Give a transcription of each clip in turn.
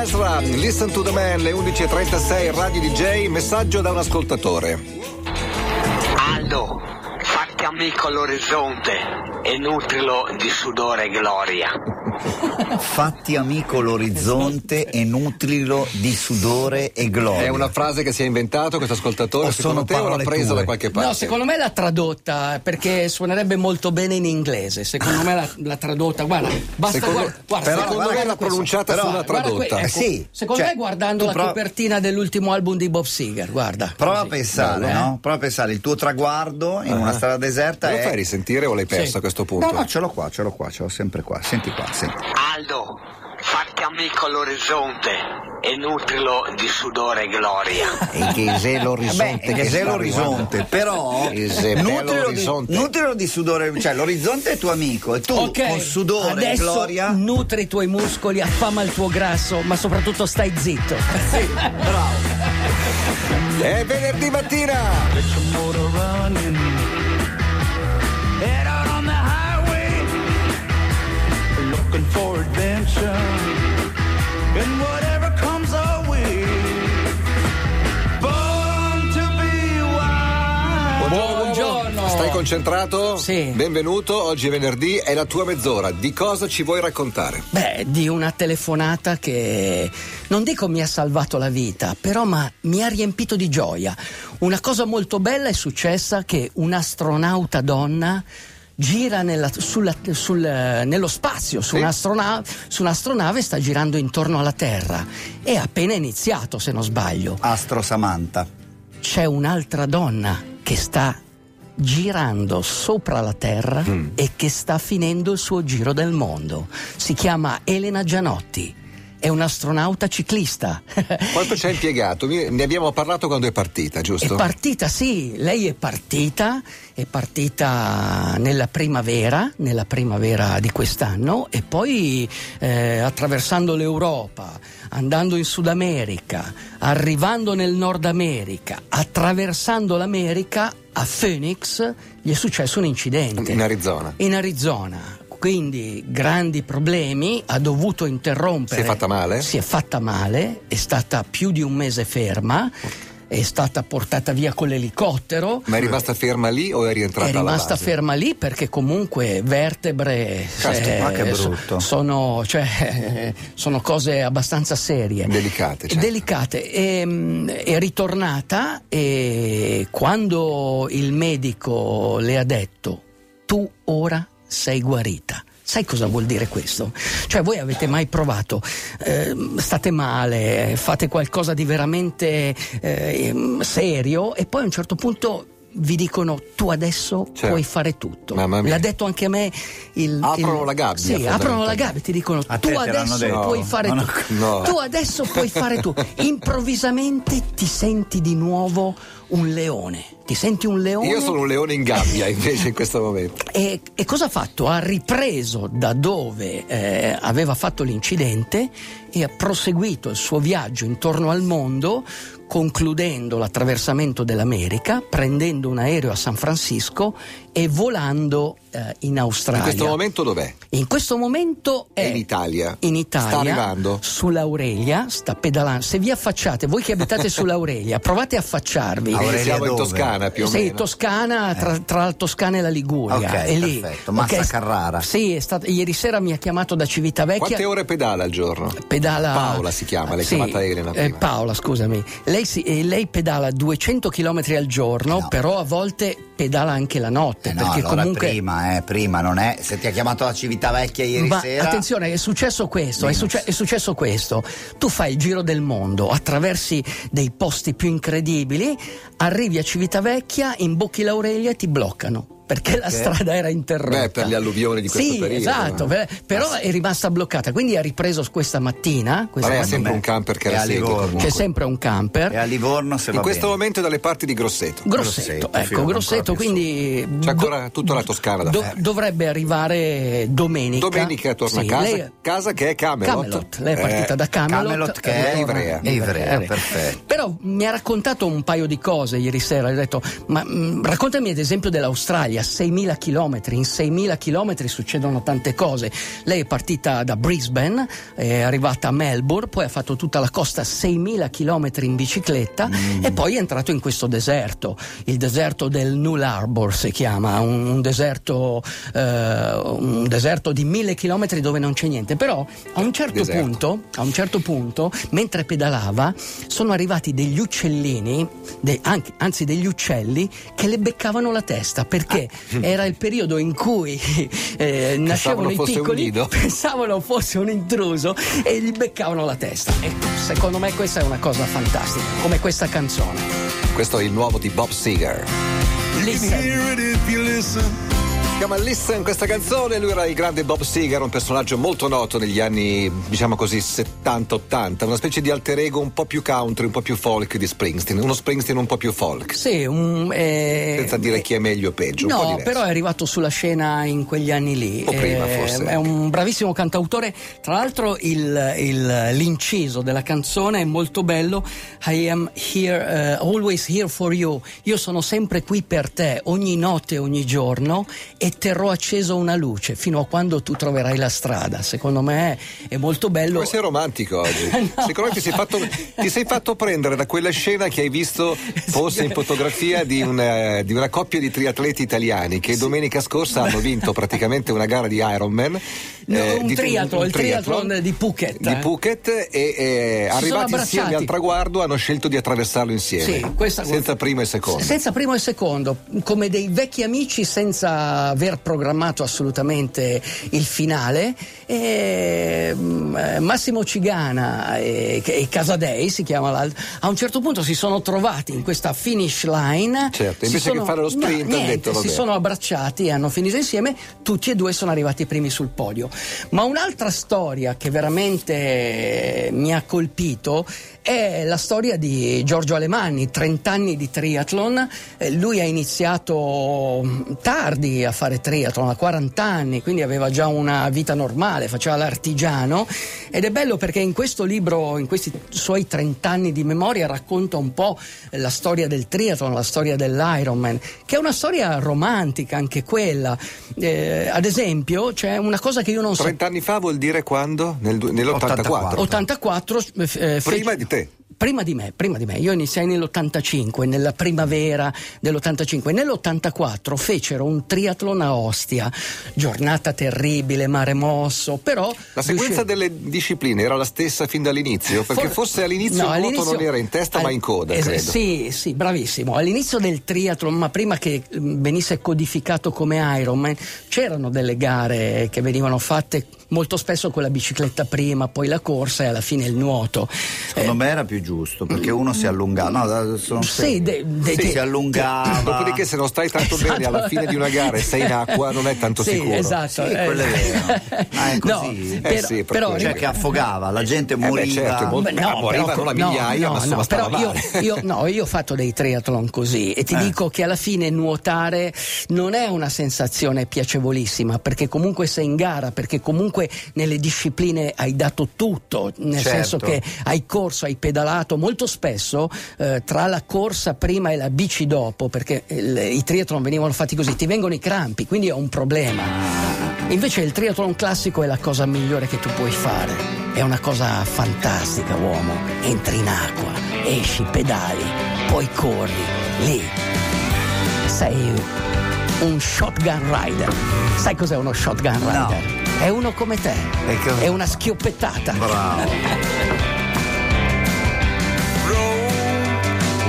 Ezra, Listen to the Man, le 11.36, Radio DJ, messaggio da un ascoltatore. Aldo, fatti amico all'orizzonte e nutrilo di sudore e gloria. Fatti amico l'orizzonte e nutrilo di sudore e gloria. È una frase che si è inventato questo ascoltatore, O secondo sono te o l'ha parole presa tue? da qualche parte? No, secondo me l'ha tradotta perché suonerebbe molto bene in inglese. Secondo me l'ha, l'ha tradotta. Guarda, basta Secondo- guarda, guarda, però guarda, secondo me l'ha pronunciata Però- sulla Guarda que- tradotta. ecco, sì, secondo cioè, me guardando la pro- copertina dell'ultimo album di Bob Seger, guarda. Prova a così. pensare, Bello, eh? no? Prova a pensare, il tuo traguardo in una strada deserta Me lo è... fai risentire o l'hai perso Sì. a questo punto? No, no, ce l'ho qua, ce l'ho qua, ce l'ho sempre qua. Senti qua, senti. Aldo, fatti amico all'orizzonte e nutrilo di sudore e gloria. E Beh, l'orizzonte che è l'orizzonte, però nutrilo di, nutrilo di sudore, cioè l'orizzonte è tuo amico e tu Ok, con sudore e gloria nutri i tuoi muscoli, affama il tuo grasso, ma soprattutto stai zitto. È venerdì mattina! Concentrato? Sì. Benvenuto, oggi è venerdì, è la tua mezz'ora. Di cosa ci vuoi raccontare? Beh, di una telefonata che non dico mi ha salvato la vita, però ma mi ha riempito di gioia. Una cosa molto bella è successa che un'astronauta donna gira nella- sulla- sul- nello spazio su, Sì. un'astrona- su un'astronave sta girando intorno alla Terra. È appena iniziato, se non sbaglio. Astro Samantha. C'è un'altra donna che sta girando sopra la Terra e che sta finendo il suo giro del mondo. Si chiama Elena Gianotti. È un'astronauta ciclista. Quanto ci hai impiegato? Ne abbiamo parlato quando è partita, È giusto? partita, sì, lei è partita, è partita nella primavera, nella primavera di quest'anno e poi eh, attraversando l'Europa, andando in Sud America, arrivando nel Nord America, attraversando l'America, a Phoenix gli è successo un incidente. In Arizona. In Arizona. Quindi grandi problemi, ha dovuto interrompere. Si è fatta male? Si è fatta male, è stata più di un mese ferma, è stata portata via con l'elicottero. Ma è rimasta ferma lì o è rientrata È rimasta ferma lì perché comunque vertebre Caspita, eh, sono, cioè, sono cose abbastanza serie. Delicate, certo. Delicate. E, mm, è ritornata e quando il medico le ha detto tu ora sei guarita. Sai cosa vuol dire questo? Cioè voi avete mai provato, ehm, state male, fate qualcosa di veramente ehm, serio e poi a un certo punto vi dicono tu adesso Certo. puoi fare tutto. L'ha detto anche a me il... Aprono il- la gabbia, Sì, aprono la gabbia e ti dicono A tu adesso puoi fare No, no. tutto. No. Tu adesso puoi fare tu. Improvvisamente ti senti di nuovo un leone. Ti senti un leone? Io sono un leone in gabbia invece in questo momento. E, e cosa ha fatto? Ha ripreso da dove eh, aveva fatto l'incidente e ha proseguito il suo viaggio intorno al mondo, concludendo l'attraversamento dell'America, prendendo un aereo a San Francisco e volando eh, in Australia. In questo momento dov'è? In questo momento è È in Italia. In Italia. Sta arrivando? Sull'Aurelia, sta pedalando. Se vi affacciate, voi che abitate sull'Aurelia, provate a affacciarvi. Aurelia Siamo in dove? Toscana più o Sì, meno. Toscana, tra, tra la Toscana e la Liguria. Ok, è lì. perfetto. Massa Ok, Carrara. Sì, è stato- ieri sera mi ha chiamato da Civitavecchia. Quante ore pedala al giorno? Pedala. Paola si chiama, l'hai Sì, chiamata Elena eh. Paola, scusami. Lei, si- eh, lei pedala 200 km al giorno, No. però a volte pedala anche la notte. Eh no, perché allora comunque. prima, eh, prima, non è. Se ti ha chiamato la Civitavecchia ieri Ma sera. attenzione, è successo questo, è, succe- è successo questo. Tu fai il giro del mondo, attraversi dei posti più incredibili, arrivi a Civitavecchia, imbocchi l'Aurelia e ti bloccano. Perché la strada era interrotta. Beh, per le alluvioni di questo sì, periodo, esatto, eh. per- però è rimasta bloccata. Quindi ha ripreso questa mattina. Questa Vabbè, ha mattina, sempre un camper che È la a segue Livorno. comunque. che è sempre un camper. E a Livorno se In va questo bene. momento è dalle parti di Grosseto. Grosseto, Grosseto, ecco, Grosseto, quindi C'è ancora tutta la Toscana da fare. dovrebbe arrivare domenica. Domenica torna Sì, a casa, lei- casa che è Camelot. Camelot, lei è partita Eh, da Camelot, Camelot che è Ivrea. Ivrea, perfetto. Però mi ha raccontato un paio di cose ieri sera, ha detto, ma mm, raccontami ad esempio dell'Australia, a 6.000 km, in 6.000 km succedono tante cose. Lei è partita da Brisbane, è arrivata a Melbourne, poi ha fatto tutta la costa 6.000 km in bicicletta e poi è entrato in questo deserto, il deserto del Null Arbor si chiama, un, un deserto, eh, un deserto di mille chilometri dove non c'è niente, però a un certo punto, a un certo punto, mentre pedalava, sono arrivati degli uccellini, de- anche- anzi degli uccelli, che le beccavano la testa. Perché era il periodo in cui eh, nascevano i piccoli, pensavano fosse un intruso e gli beccavano la testa. E secondo me questa è una cosa fantastica, come questa canzone. Questo è il nuovo di Bob Seger. Listen. Chiama Listen questa canzone, lui era il grande Bob Seger, un personaggio molto noto negli anni, diciamo così, 70-80, una specie di alter ego un po' più country, un po' più folk di Springsteen, uno Springsteen un po' più folk, Sì, un, eh, senza dire chi è meglio o peggio, No, però è arrivato sulla scena in quegli anni lì. O prima, Eh, forse. È un bravissimo cantautore. Tra l'altro, il- il- l'inciso della canzone è molto bello. I am here, eh, always here for you. Io sono sempre qui per te, ogni notte, ogni giorno, e terrò acceso una luce fino a quando tu troverai la strada. Secondo me è molto bello. Come sei romantico oggi? No. Secondo me ti sei, fatto, ti sei fatto prendere da quella scena che hai visto forse in fotografia di una, di una coppia di triatleti italiani che domenica scorsa hanno vinto praticamente una gara di Ironman. No, eh, un di- triathlon, il triathlon di Phuket, Di eh. Phuket e eh, sono arrivati insieme al traguardo hanno scelto di attraversarlo insieme. Sì, questa- senza primo e secondo. Senza primo e secondo, come dei vecchi amici senza aver programmato assolutamente il finale. E, mm, eh, Massimo Cigana e, e Casadei si chiama l'altro, a un certo punto si sono trovati in questa finish line. Certo, invece che sono- fare lo sprint, no, niente, detto, si sono abbracciati e hanno finito insieme, tutti e due sono arrivati primi sul podio. Ma un'altra storia che veramente mi ha colpito è la storia di Giorgio Alemanni, 30 anni di triathlon. Eh, lui ha iniziato mm, tardi a fare triathlon, a 40 anni, quindi aveva già una vita normale, faceva l'artigiano ed è bello perché in questo libro, in questi suoi 30 anni di memoria, racconta un po' la storia del triathlon, la storia dell'Ironman, che è una storia romantica anche quella. Eh, ad esempio, c'è una cosa che io non so 30 anni fa vuol dire quando? Nel du- nell'84. 84 eh, fece- Prima di te. Prima di me, prima di me, io iniziai nell'85, nella primavera dell'85. Nell'84 fecero un triathlon a Ostia, giornata terribile, mare mosso, però... La sequenza riuscì- delle discipline era la stessa fin dall'inizio? Perché For- forse all'inizio No, il all'inizio- non era in testa ma al- in coda, es- credo. Sì, sì, bravissimo. All'inizio del triathlon, ma prima che mm, venisse codificato come Ironman, c'erano delle gare che venivano fatte molto spesso con la bicicletta prima, poi la corsa e alla fine il nuoto. Secondo me era più giusto perché uno si allungava. No, sono Sì, de- de- Sì, de- si allungava. Dopodiché se non stai tanto Esatto. bene alla fine di una gara e sei in acqua non è tanto sì, sicuro. Esatto. Sì, quello è vero. Ah, è No, così? Eh però, sì, per però-. Cioè che affogava, la gente beh, moriva. certo, è molto- Beh, Ah, morivano a migliaia, ma insomma però stava io, io- no, io ho fatto dei triathlon così e ti Eh. dico che alla fine nuotare non è una sensazione piacevolissima perché comunque sei in gara, perché comunque nelle discipline hai dato tutto, nel Certo. senso che hai corso, hai pedalato, molto spesso eh, tra la corsa prima e la bici dopo, perché il- i triathlon venivano fatti così, ti vengono i crampi, quindi è un problema. Invece il triathlon classico è la cosa migliore che tu puoi fare. È una cosa fantastica, uomo. Entri in acqua, esci, pedali, poi corri. Lì sei un shotgun rider. Sai cos'è uno shotgun No. È uno come te. È una schioppettata. Bravo.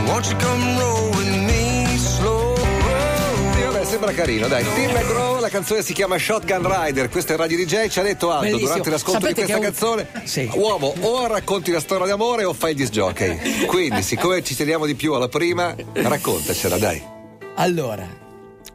Won't you come roll with me slow? Sì, vabbè, sembra carino, dai. Tim McGraw, la canzone si chiama Shotgun Rider, questo è Radio DJ, ci ha detto Aldo Bellissimo. durante l'ascolto Sapete di questa un- canzone, Sì. uomo, o racconti la storia d'amore o fai il disjockey. Quindi, siccome ci teniamo di più alla prima, raccontacela, dai. Allora,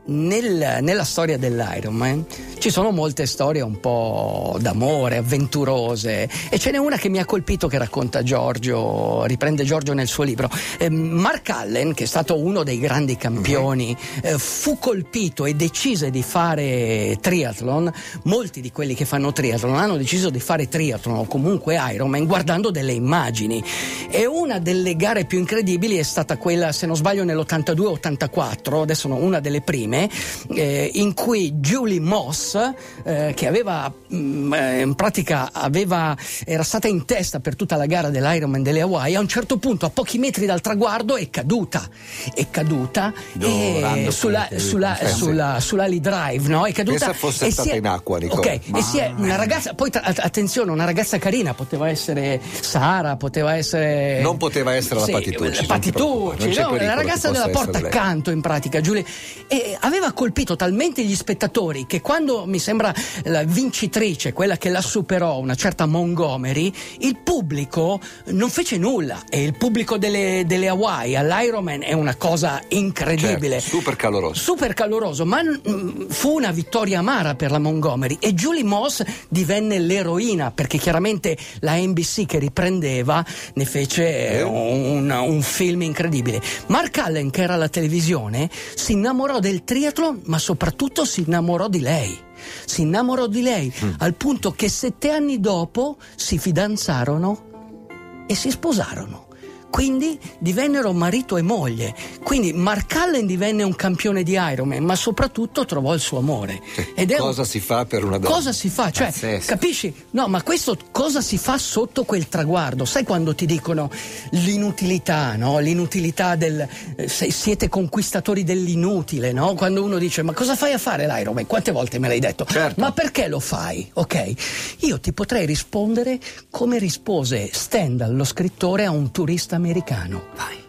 nel- nella storia dell'Ironman ci sono molte storie un po' d'amore, avventurose e ce n'è una che mi ha colpito che racconta Giorgio, riprende Giorgio nel suo libro. Eh, Mark Allen, che è stato uno dei grandi campioni, eh, fu colpito e decise di fare triathlon. Molti di quelli che fanno triathlon hanno deciso di fare triathlon o comunque Ironman guardando delle immagini. E una delle gare più incredibili è stata quella, se non sbaglio, nell'82-84, adesso no, una delle prime, insieme eh, in cui Julie Moss, eh, che aveva mh, eh, in pratica aveva, era stata in testa per tutta la gara dell'Ironman delle Hawaii, a un certo punto a pochi metri dal traguardo è caduta, è caduta Dorando e sulla, sulla, sì. sulla, sull'Ali Drive, no? È caduta fosse e stata è- in acqua, Nico. Ok, e si è una ragazza, poi tra- attenzione, una ragazza carina, poteva essere Sara, poteva essere... Non poteva essere la Patitucci, ti Patitucci, c'è no, la ragazza della porta lei. accanto in pratica, Giulia, e aveva colpito talmente gli spettatori che quando mi sembra la vincitrice, quella che la superò, una certa Montgomery, il pubblico non fece nulla e il pubblico delle, delle Hawaii all'Ironman è una cosa incredibile. Certo, super caloroso. Super caloroso, ma mm, fu una vittoria amara per la Montgomery e Julie Moss divenne l'eroina perché chiaramente la NBC che riprendeva ne fece eh, un, un film incredibile. Mark Allen, che era alla televisione, si innamorò del triathlon, ma soprattutto si innamorò di lei. Si innamorò di lei al punto che sette anni dopo si fidanzarono e si sposarono. Quindi divennero marito e moglie. Quindi Mark Allen divenne un campione di Ironman, ma soprattutto trovò il suo amore. Ed è un- Cosa si fa per una donna? Cosa si fa? Cioè, Pazzesco. capisci? No, ma questo cosa si fa sotto quel traguardo? Sai quando ti dicono l'inutilità, no? L'inutilità del. eh, siete conquistatori dell'inutile, no? Quando uno dice: Ma cosa fai a fare l'Ironman? Quante volte me l'hai detto? Certo. Ma perché lo fai? Ok? Io ti potrei rispondere come rispose Stendhal, lo scrittore, a un turista americano.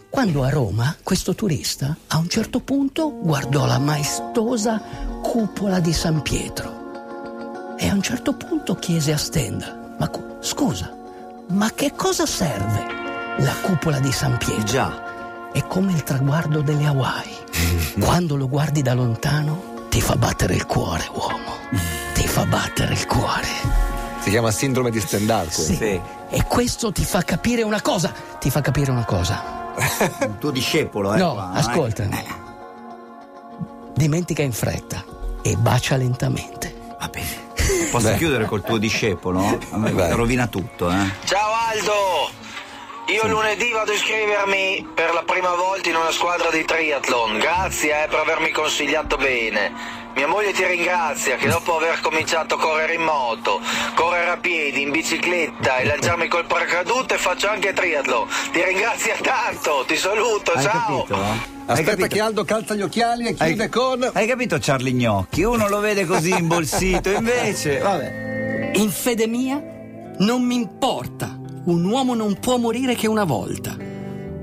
Quando a Roma questo turista a un certo punto guardò la maestosa cupola di San Pietro e a un certo punto chiese a Stendhal, ma cu- scusa, ma che cosa serve la cupola di San Pietro? Già. È come il traguardo delle Hawaii. Quando lo guardi da lontano ti fa battere il cuore, uomo. Ti fa battere il cuore. Si chiama sindrome di Stendhal. Sì. Sì. E questo ti fa capire una cosa. Ti fa capire una cosa. Il tuo discepolo, eh? No, qua, eh? ascolta. Eh, Dimentica in fretta e bacia lentamente. va bene. Posso Beh. chiudere col tuo discepolo? A me Vai. rovina tutto, eh? Ciao Aldo! Io lunedì vado a iscrivermi per la prima volta in una squadra di triathlon. Grazie eh, per avermi consigliato bene. Mia moglie ti ringrazia che dopo aver cominciato a correre in moto, correre a piedi, in bicicletta e lanciarmi col paracadute faccio anche triathlon. Ti ringrazia tanto, ti saluto, Hai ciao! capito? Hai Aspetta che Aldo calza gli occhiali e Hai, chiude con. hai capito Charlie Gnocchi? Uno lo vede così imbolsito, invece. Vabbè. In fede mia, non mi importa. Un uomo non può morire che una volta.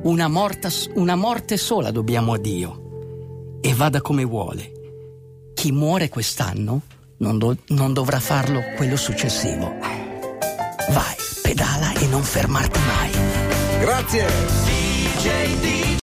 Una, morta- una morte sola dobbiamo a Dio. E vada come vuole. Chi muore quest'anno non, do- non dovrà farlo quello successivo. Vai, pedala e non fermarti mai. Grazie!